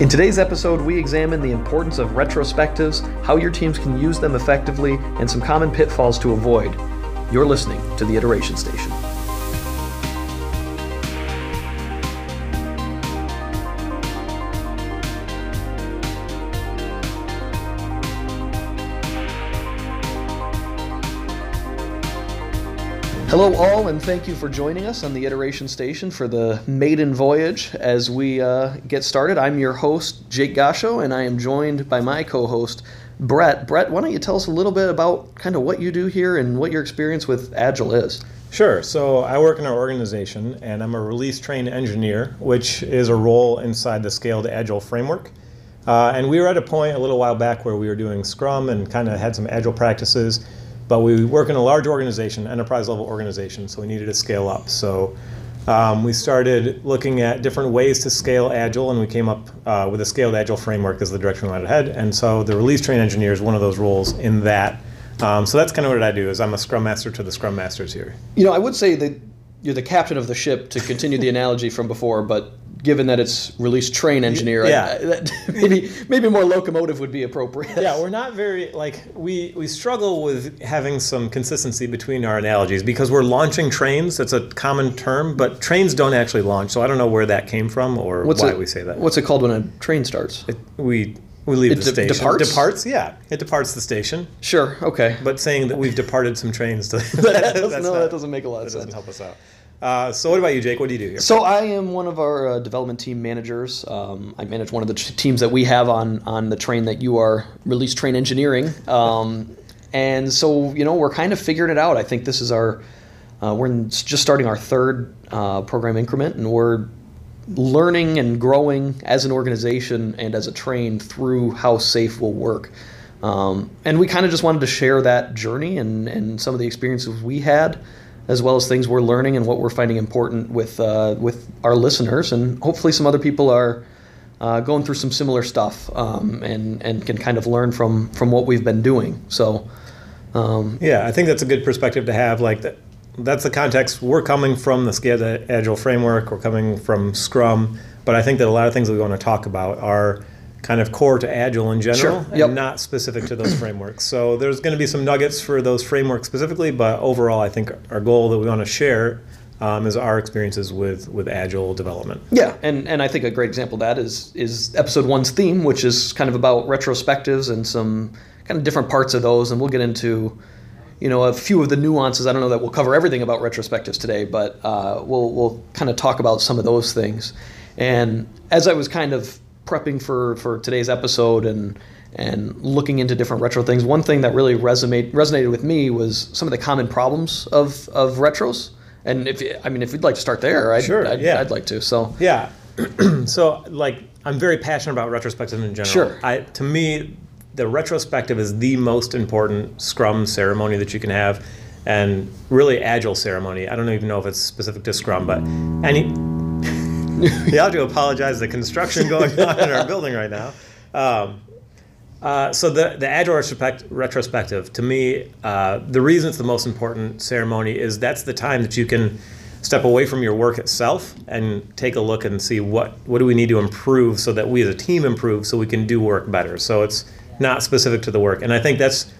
In today's episode, we examine the importance of retrospectives, how your teams can use them effectively, and some common pitfalls to avoid. You're listening to the Iteration Station. Hello, all, and thank you for joining us on the Iteration Station for the maiden voyage as we uh, get started. I'm your host, Jake Gasho, and I am joined by my co host, Brett. Brett, why don't you tell us a little bit about kind of what you do here and what your experience with Agile is? Sure. So I work in our organization, and I'm a release train engineer, which is a role inside the Scaled Agile framework. Uh, and we were at a point a little while back where we were doing Scrum and kind of had some Agile practices but we work in a large organization, enterprise level organization, so we needed to scale up. So um, we started looking at different ways to scale Agile, and we came up uh, with a scaled Agile framework as the direction we went ahead. And so the release train engineer is one of those roles in that. Um, so that's kind of what I do. Is I'm a Scrum Master to the Scrum Masters here. You know, I would say that you're the captain of the ship to continue the analogy from before, but given that it's release train engineer, yeah. I, that, maybe maybe more locomotive would be appropriate. Yeah, we're not very like we we struggle with having some consistency between our analogies because we're launching trains. That's a common term, but trains don't actually launch. So I don't know where that came from or what's why it, we say that. What's it called when a train starts? It, we we leave It the de- station. departs? Departs, yeah. It departs the station. Sure. Okay. But saying that we've departed some trains to that doesn't, no, not- that doesn't make a lot that of doesn't sense. help us out. Uh, so what about you, Jake? What do you do here? So I am one of our uh, development team managers. Um, I manage one of the t- teams that we have on on the train that you are release train engineering. Um, and so you know we're kind of figuring it out. I think this is our uh, we're in, just starting our third uh, program increment, and we're learning and growing as an organization and as a train through how SAFe will work. Um, and we kind of just wanted to share that journey and, and some of the experiences we had, as well as things we're learning and what we're finding important with uh, with our listeners. And hopefully, some other people are uh, going through some similar stuff um, and and can kind of learn from from what we've been doing. So. Um, Yeah, I think that's a good perspective to have. Like that, that's the context. We're coming from the Scaled Agile framework. We're coming from Scrum, but I think that a lot of things that we want to talk about are kind of core to Agile in general, Sure, yep. and not specific to those frameworks. So there's going to be some nuggets for those frameworks specifically, but overall, I think our goal that we want to share um, is our experiences with with Agile development. Yeah, and, and I think a great example of that is is episode one's theme, which is kind of about retrospectives and some kind of different parts of those, and we'll get into you know a few of the nuances. I don't know that we'll cover everything about retrospectives today, but uh, we'll we'll kind of talk about some of those things. And as I was kind of prepping for for today's episode and and looking into different retro things, one thing that really resonate, resonated with me was some of the common problems of of retros. And if I mean, if you'd like to start there, I'd, Sure, I'd, yeah. I'd like to. So Yeah. so like I'm very passionate about retrospective in general. Sure. I to me the retrospective is the most important scrum ceremony that you can have and really agile ceremony. I don't even know if it's specific to scrum, but any you have to apologize the construction going on in our building right now. Um, uh, so the the agile retrospect, retrospective to me, uh, the reason it's the most important ceremony is that's the time that you can step away from your work itself and take a look and see what what do we need to improve so that we as a team improve so we can do work better. So it's not specific to the work, and I think that's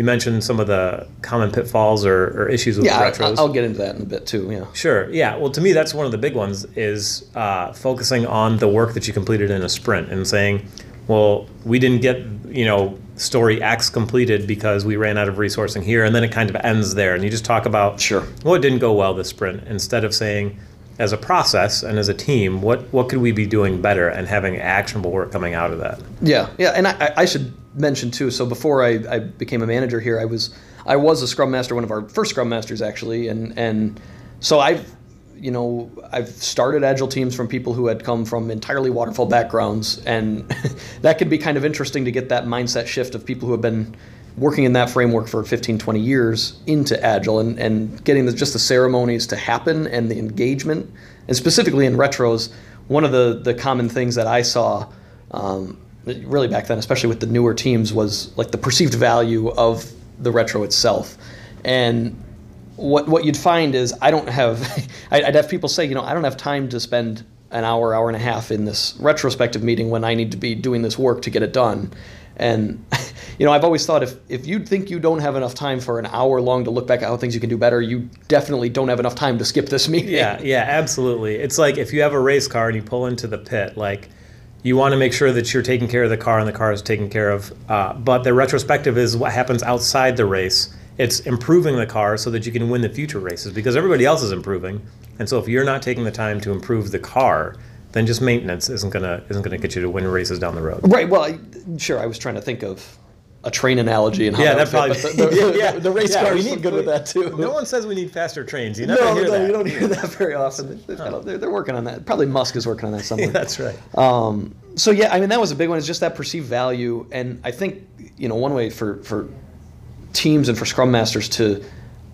you mentioned some of the common pitfalls or, or issues with yeah, retros. I, I'll get into that in a bit too. Yeah. Sure. Yeah. Well, to me, that's one of the big ones is uh, focusing on the work that you completed in a sprint and saying, well, we didn't get you know story X completed because we ran out of resourcing here, and then it kind of ends there, and you just talk about Sure. what didn't go well this sprint instead of saying. As a process and as a team, what, what could we be doing better and having actionable work coming out of that? Yeah, yeah, and I, I should mention too. So before I, I became a manager here, I was I was a scrum master, one of our first scrum masters actually, and and so I've you know I've started agile teams from people who had come from entirely waterfall backgrounds, and that can be kind of interesting to get that mindset shift of people who have been working in that framework for 15 20 years into agile and, and getting the, just the ceremonies to happen and the engagement and specifically in retros one of the, the common things that i saw um, really back then especially with the newer teams was like the perceived value of the retro itself and what, what you'd find is i don't have I'd have people say you know i don't have time to spend an hour, hour and a half in this retrospective meeting when I need to be doing this work to get it done. And you know, I've always thought if if you think you don't have enough time for an hour long to look back at how things you can do better, you definitely don't have enough time to skip this meeting. Yeah, yeah, absolutely. It's like if you have a race car and you pull into the pit, like you want to make sure that you're taking care of the car and the car is taken care of. Uh, but the retrospective is what happens outside the race. It's improving the car so that you can win the future races because everybody else is improving. And so if you're not taking the time to improve the car, then just maintenance isn't gonna isn't gonna get you to win races down the road. Right. Well, I, sure. I was trying to think of a train analogy and how Yeah, that, that probably- the, the, Yeah, the race yeah, cars we need- good with that too. No one says we need faster trains. You never no, hear no, that. you don't hear that very often. They're, they're working on that. Probably Musk is working on that somewhere. That's right. Um, so yeah, I mean that was a big one. It's just that perceived value, and I think you know one way for for teams and for scrum masters to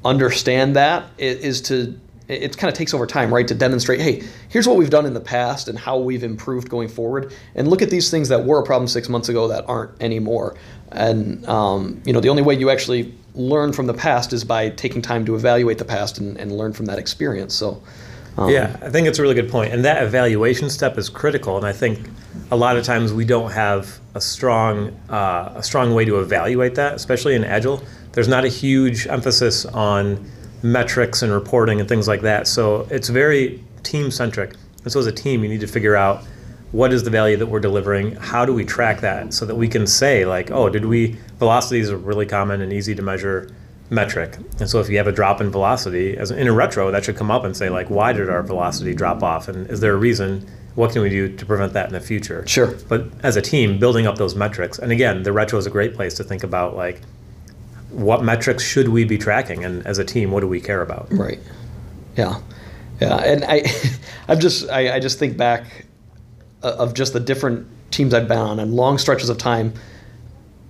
understand that is to it, kind of takes over time, right? To demonstrate, hey, here's what we've done in the past and how we've improved going forward, and look at these things that were a problem six months ago that aren't anymore. And um, you know, the only way you actually learn from the past is by taking time to evaluate the past and, and learn from that experience. So. Um, Yeah, I think it's a really good point, and that evaluation step is critical. And I think a lot of times we don't have a strong uh, a strong way to evaluate that, especially in agile. There's not a huge emphasis on metrics and reporting and things like that. So it's very team centric. And so as a team, you need to figure out what is the value that we're delivering. How do we track that so that we can say like, oh, did we? Velocity is a really common and easy to measure metric. And so if you have a drop in velocity, as in a retro, that should come up and say like, why did our velocity drop off, and is there a reason? What can we do to prevent that in the future? Sure. But as a team, building up those metrics, and again, the retro is a great place to think about like, what metrics should we be tracking, and as a team, what do we care about? Right. Yeah. Yeah. And I, I'm just, I, I just think back uh, of just the different teams I've been on and long stretches of time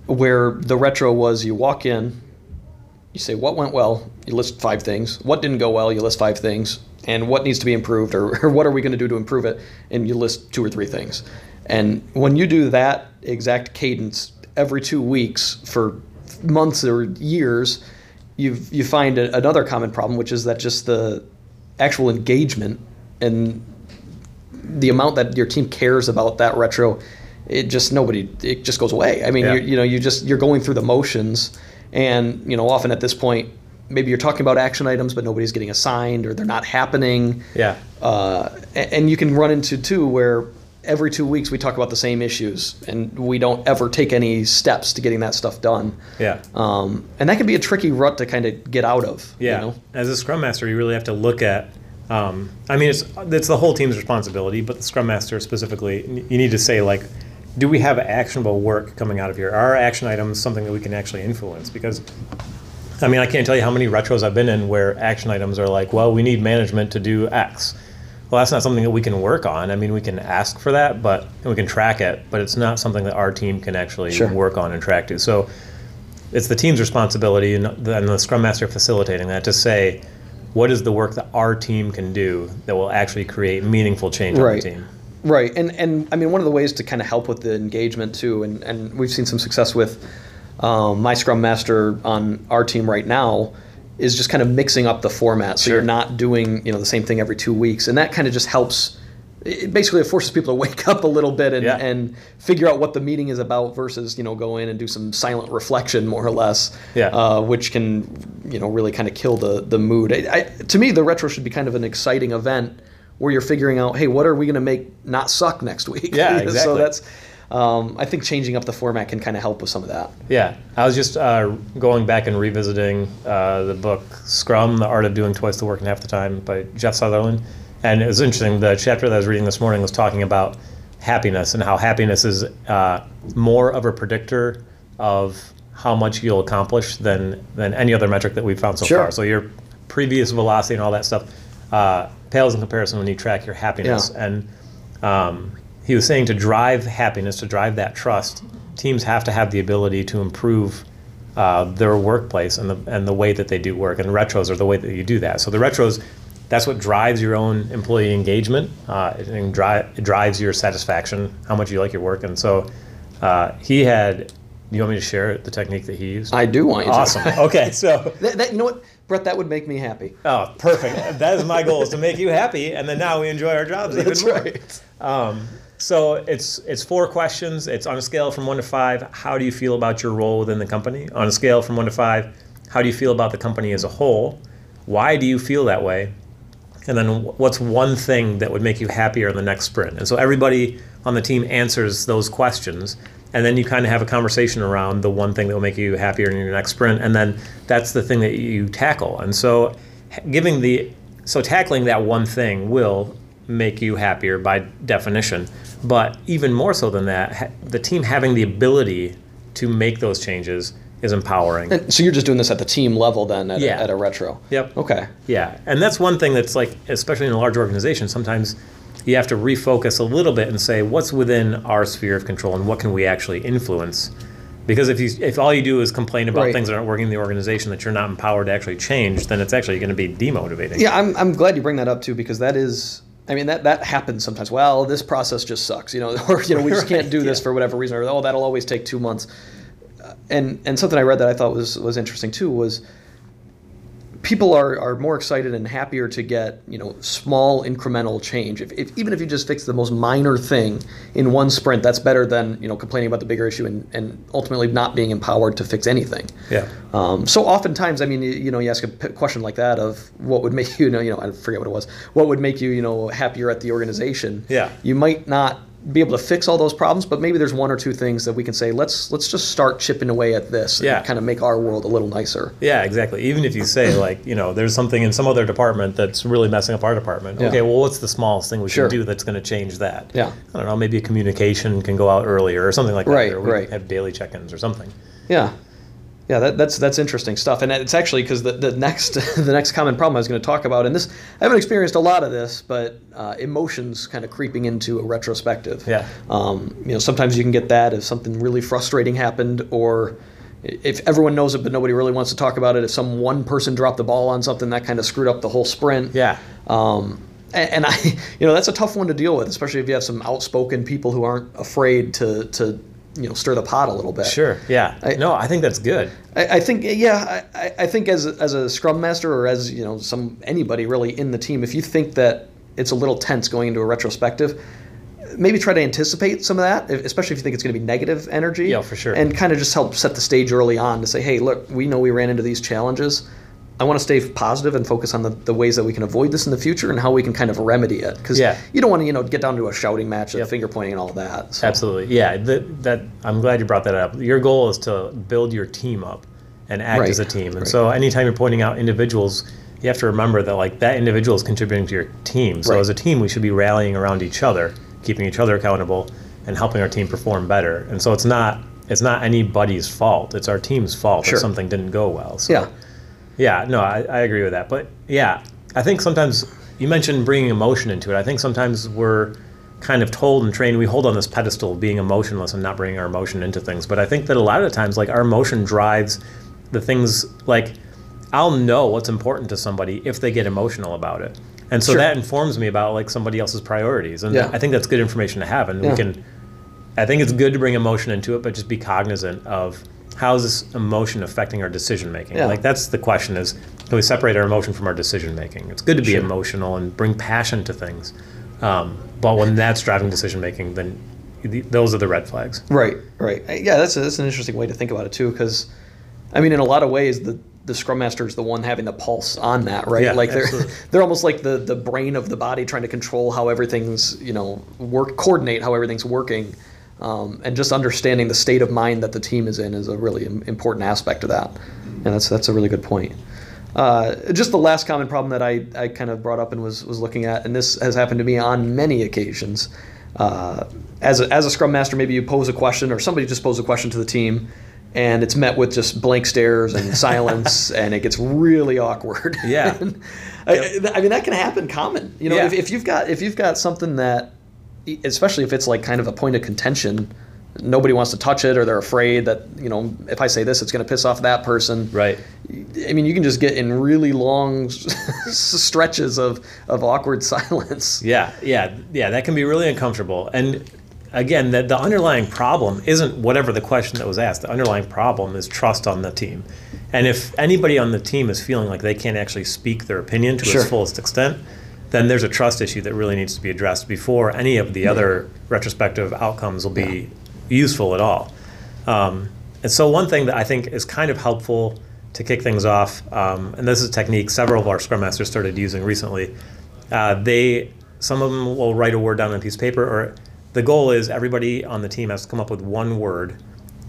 where the retro was you walk in, you say what went well, you list five things. What didn't go well, you list five things. And what needs to be improved or, or what are we going to do to improve it? And you list two or three things. And when you do that exact cadence every two weeks for months or years, you you find a, another common problem, which is that just the actual engagement and the amount that your team cares about that retro, it just nobody it just goes away. I mean, Yeah. you you know, you just you're going through the motions, and you know, often at this point, maybe you're talking about action items, but nobody's getting assigned or they're not happening. Yeah. Uh, and you can run into too where every two weeks we talk about the same issues and we don't ever take any steps to getting that stuff done. Yeah. Um, and that can be a tricky rut to kind of get out of. Yeah. You know? As a scrum master, you really have to look at. Um, I mean, it's it's the whole team's responsibility, but the scrum master specifically, you need to say like, do we have actionable work coming out of here? Are action items something that we can actually influence? Because, I mean, I can't tell you how many retros I've been in where action items are like, well, we need management to do X. Well, that's not something that we can work on. I mean, we can ask for that, but and we can track it, but it's not something that our team can actually Sure. work on and track to. So it's the team's responsibility and the, and the scrum master facilitating that to say what is the work that our team can do that will actually create meaningful change on Right. the team Right, and and I mean one of the ways to kind of help with the engagement too, and and we've seen some success with um, my Scrum Master on our team right now is just kind of mixing up the format, so Sure. you're not doing you know the same thing every two weeks, and that kind of just helps. It basically it forces people to wake up a little bit and, Yeah. and figure out what the meeting is about versus you know go in and do some silent reflection more or less, Yeah. uh, which can you know really kind of kill the the mood. I, I, to me, the retro should be kind of an exciting event where you're figuring out, hey, what are we going to make not suck next week? Yeah, so exactly. that's, um, I think changing up the format can kind of help with some of that. yeah i was just uh, going back and revisiting uh, the book scrum the art of doing twice the work in half the time by jeff sutherland and it was interesting the chapter that i was reading this morning was talking about happiness and how happiness is uh, more of a predictor of how much you'll accomplish than than any other metric that we've found so Sure. far so your previous velocity and all that stuff uh, pales in comparison when you track your happiness Yeah. and um, he was saying to drive happiness, to drive that trust, teams have to have the ability to improve uh, their workplace and the and the way that they do work. And retros are the way that you do that. So the retros, that's what drives your own employee engagement. Uh, it, and dri- drives your satisfaction, how much you like your work. And so uh, he had. You want me to share the technique that he used? I do want you to. Awesome. Okay, so That, that, you know what? Brett, that would make me happy. Oh, perfect. that is my goal is to make you happy, and then now we enjoy our jobs even That's more. right. Um, so it's it's four questions. It's on a scale from one to five. How do you feel about your role within the company? On a scale from one to five, how do you feel about the company as a whole? Why do you feel that way? And then what's one thing that would make you happier in the next sprint? And so everybody on the team answers those questions. And then you kind of have a conversation around the one thing that will make you happier in your next sprint. And then that's the thing that you tackle. And so giving the so tackling that one thing will make you happier by definition. But even more so than that, ha- the team having the ability to make those changes is empowering. And so you're just doing this at the team level then at, Yeah. a, at a retro. Yep. Okay. Yeah, and that's one thing that's like, especially in a large organization, sometimes you have to refocus a little bit and say what's within our sphere of control and what can we actually influence. Because if you if all you do is complain about Right. things that aren't working in the organization that you're not empowered to actually change, then it's actually going to be demotivating. Yeah, I'm, I'm glad you bring that up too because that is, I mean, that, that happens sometimes. Well, this process just sucks, you know, or, you know, we just can't do this yeah. for whatever reason, or, oh, that'll always take two months. Uh, And, and something I read that I thought was, was interesting too was people are, are more excited and happier to get, you know, small incremental change. If, if, even if you just fix the most minor thing in one sprint, that's better than, you know, complaining about the bigger issue and, and ultimately not being empowered to fix anything. Yeah. Um, so oftentimes, I mean, you, you know, you ask a p- question like that of what would make you, you know, you know, I forget what it was. What would make you, you know, happier at the organization? Yeah. You might not be able to fix all those problems, but maybe there's one or two things that we can say, let's let's just start chipping away at this Yeah. and kind of make our world a little nicer. Yeah, exactly. Even if you say like, you know, there's something in some other department that's really messing up our department. Yeah. Okay, well, what's the smallest thing we Sure. can do that's going to change that? Yeah. I don't know. Maybe a communication can go out earlier or something like that. Right, or we right. Have daily check-ins or something. Yeah. Yeah, that, that's that's interesting stuff, and it's actually because the, the next the next common problem I was going to talk about, and this I haven't experienced a lot of this, but uh, emotions kind of creeping into a retrospective. Yeah. Um, you know, sometimes you can get that if something really frustrating happened, or if everyone knows it but nobody really wants to talk about it. If some one person dropped the ball on something that kind of screwed up the whole sprint. Yeah. Um, and, and I, you know, that's a tough one to deal with, especially if you have some outspoken people who aren't afraid to to you know stir the pot a little bit. Sure. Yeah. I- no, I think that's good. I, I think yeah, I, I- think as a, as a scrum master or as you know some anybody really in the team, if you think that it's a little tense going into a retrospective, maybe try to anticipate some of that, especially if you think it's going to be negative energy. Yeah, for sure. And kind of just help set the stage early on to say, hey, look, we know we ran into these challenges. I want to stay positive and focus on the, the ways that we can avoid this in the future and how we can kind of remedy it. Because Yeah. you don't want to you know get down to a shouting match and Yep. finger pointing and all that. So, Absolutely. Yeah. That, that I'm glad you brought that up. Your goal is to build your team up and act Right, as a team. And right. so anytime you're pointing out individuals, you have to remember that like that individual is contributing to your team. So Right. as a team, we should be rallying around each other, keeping each other accountable, and helping our team perform better. And so it's not it's not anybody's fault. It's our team's fault Sure. if something didn't go well. So, Yeah. Yeah, no, I, I agree with that. But yeah, I think sometimes you mentioned bringing emotion into it. I think sometimes we're kind of told and trained we hold on this pedestal of being emotionless and not bringing our emotion into things. But I think that a lot of the times, like our emotion drives the things. Like I'll know what's important to somebody if they get emotional about it, and so Sure. that informs me about like somebody else's priorities. And Yeah. I think that's good information to have, and Yeah. we can. I think it's good to bring emotion into it, but just be cognizant of how is this emotion affecting our decision making. Yeah. Like that's the question: is can we separate our emotion from our decision making? It's good to be Sure. emotional and bring passion to things, um, but when that's driving decision making, then those are the red flags. Right, right. Yeah, that's a, that's an interesting way to think about it too, because, I mean, in a lot of ways, the the scrum master is the one having the pulse on that, right? Yeah, like they're absolutely. they're almost like the the brain of the body, trying to control how everything's you know work coordinate how everything's working, um, and just understanding the state of mind that the team is in is a really important aspect of that, and that's that's a really good point. Uh, just the last common problem that I, I kind of brought up and was, was looking at, and this has happened to me on many occasions. Uh, as, a, as a scrum master, maybe you pose a question or somebody just posed a question to the team, and it's met with just blank stares and silence, and it gets really awkward. Yeah. I, I mean, that can happen common. You know, Yeah. if, if you've got if you've got something that, especially if it's like kind of a point of contention, nobody wants to touch it or they're afraid that you know if I say this, it's going to piss off that person. Right. I mean, you can just get in really long stretches of, of awkward silence. Yeah, yeah, yeah. That can be really uncomfortable, and again, the, the underlying problem isn't whatever the question that was asked. The underlying problem is trust on the team. And if anybody on the team is feeling like they can't actually speak their opinion to Sure. its fullest extent, then there's a trust issue that really needs to be addressed before any of the other retrospective outcomes will be useful at all. Um, and so, one thing that I think is kind of helpful to kick things off, um, and this is a technique several of our Scrum Masters started using recently. Uh, they some of them will write a word down on a piece of paper, or the goal is everybody on the team has to come up with one word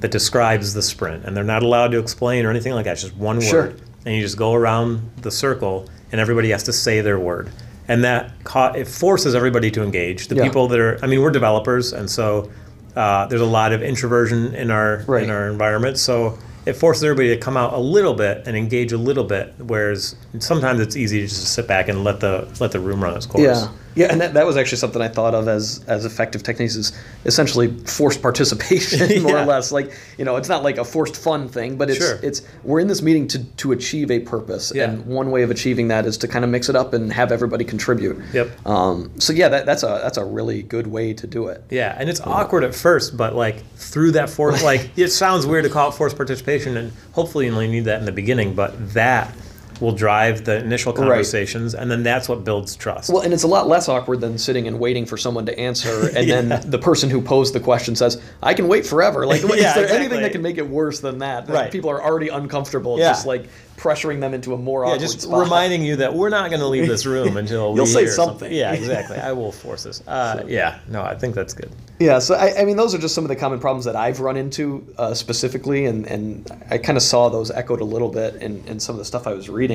that describes the sprint, and they're not allowed to explain or anything like that. It's just one Sure. word, and you just go around the circle, and everybody has to say their word, and that ca- it forces everybody to engage. The Yeah. people that are, I mean, we're developers, and so uh, there's a lot of introversion in our Right. in our environment. So it forces everybody to come out a little bit and engage a little bit. Whereas sometimes it's easy to just sit back and let the let the room run its course. Yeah, yeah, and that, that was actually something I thought of as as effective techniques is essentially forced participation, more Yeah. or less. Like you know, it's not like a forced fun thing, but it's Sure. it's we're in this meeting to to achieve a purpose, Yeah. and one way of achieving that is to kind of mix it up and have everybody contribute. Yep. Um, so yeah, that, that's a that's a really good way to do it. Yeah, and it's awkward at first, but like through that force, like it sounds weird to call it forced participation, and hopefully you only need that in the beginning, but that will drive the initial conversations, and then that's what builds trust. Well, and it's a lot less awkward than sitting and waiting for someone to answer, and Yeah. then the person who posed the question says, "I can wait forever." Like, is there exactly. anything that can make it worse than that? Right. People are already uncomfortable, Yeah. just like pressuring them into a more yeah, awkward just spot. reminding you that we're not going to leave this room until You'll we say hear something. Yeah, exactly. I will force this. Uh, yeah, no, I think that's good. Yeah, so I, I mean, those are just some of the common problems that I've run into uh, specifically, and, and I kind of saw those echoed a little bit in, in some of the stuff I was reading.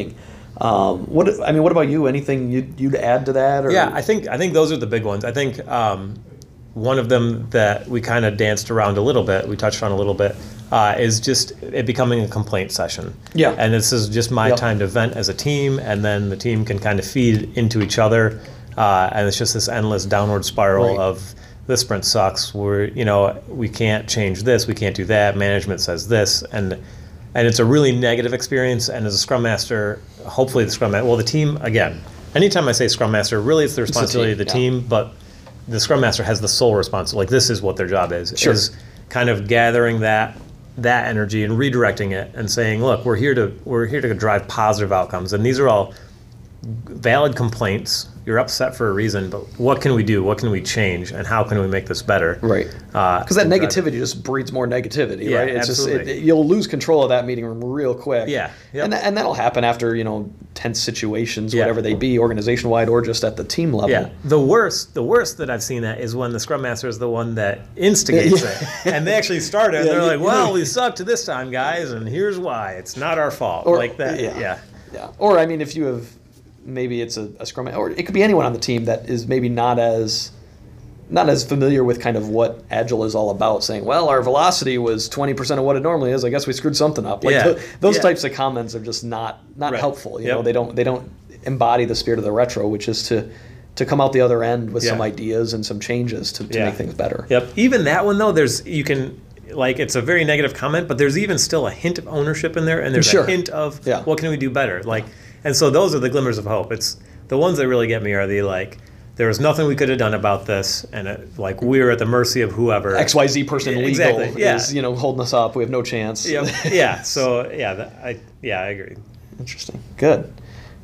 Um, what I mean, what about you? Anything you'd, you'd add to that? Or? Yeah, I think I think those are the big ones. I think um, one of them that we kind of danced around a little bit, we touched on a little bit, uh, is just it becoming a complaint session. Yeah. And this is just my Yep. time to vent as a team, and then the team can kind of feed into each other, uh, and it's just this endless downward spiral Right. of this sprint sucks. We're you know we can't change this, we can't do that. Management says this, and and it's a really negative experience. And as a scrum master, hopefully the scrum master, well, the team again. Anytime I say scrum master, really it's the responsibility of the team, yeah. team, but the scrum master has the sole responsibility. Like this is what their job is: Sure. is kind of gathering that that energy and redirecting it, and saying, "Look, we're here to we're here to drive positive outcomes, and these are all valid complaints. You're upset for a reason, but what can we do? What can we change? And how can we make this better? Right. Uh, Because that negativity just breeds more negativity, Yeah, right? It's just absolutely. it, you'll lose control of that meeting room real quick. Yeah, yep. And and that'll happen after you know tense situations, Yeah. whatever they be, organization wide or just at the team level. Yeah, the worst, the worst that I've seen that is when the scrum master is the one that instigates Yeah. it, and they actually start it. and Yeah, they're like, "Well, we sucked this time, guys, and here's why. It's not our fault." Or- like that. yeah. Yeah. Yeah. Or I mean, if you have maybe it's a, a scrum, or it could be anyone on the team that is maybe not as not as familiar with kind of what agile is all about saying well our velocity was 20% of what it normally is i guess we screwed something up like Yeah. th- those Yeah. types of comments are just not not Right. helpful you Yep. know they don't they don't embody the spirit of the retro which is to to come out the other end with some ideas and some changes to, to Yeah. make things better Yep. Even that one though, there's you can like it's a very negative comment, but there's even still a hint of ownership in there, and there's Sure. a hint of Yeah. what can we do better. Like, and so those are the glimmers of hope. It's the ones that really get me are the like. There was nothing we could have done about this, and it, like we're at the mercy of whoever. xyz person Yeah, legal exactly, yeah. is you know holding us up we have no chance Yep. yeah. So yeah, that, I yeah I agree. Interesting. Good.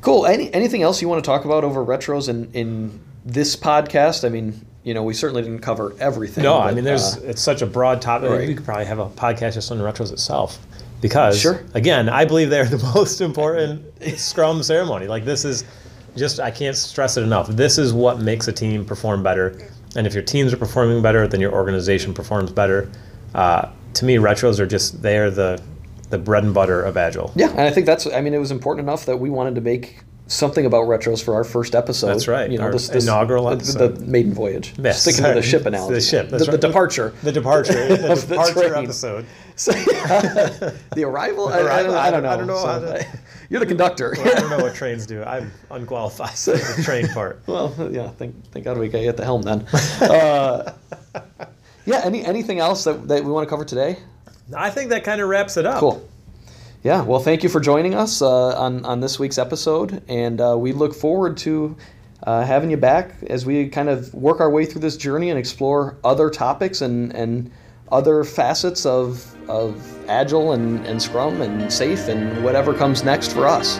Cool. Any anything else you want to talk about over retros in in this podcast? I mean, you know, we certainly didn't cover everything. No, but, I mean, there's uh, it's such a broad topic. Right. We could probably have a podcast just on retros itself, because Sure. again, I believe they're the most important Scrum ceremony. Like this is just I can't stress it enough. This is what makes a team perform better, and if your teams are performing better, then your organization performs better. Uh, to me, retros are just they are the the bread and butter of agile. yeah, and I think that's. I mean, it was important enough that we wanted to make something about retros for our first episode. That's right, You know, this, this inaugural the, episode. the maiden voyage. Yes, Sticking to the ship analogy. The ship, The, that's the right. departure. The departure, the the departure episode. So- the arrival. I, I, don't, I don't know. I don't know So, to- You're the conductor. I don't know what trains do. I'm unqualified for the train part. Well, yeah. Thank, thank God we got you at the helm then. Uh, yeah. Any anything else that, that we want to cover today? I think that kind of wraps it up. Cool. Yeah. Well, thank you for joining us uh, on on this week's episode, and uh, we look forward to uh, having you back as we kind of work our way through this journey and explore other topics and, and other facets of, of Agile and, and Scrum and SAFe and whatever comes next for us.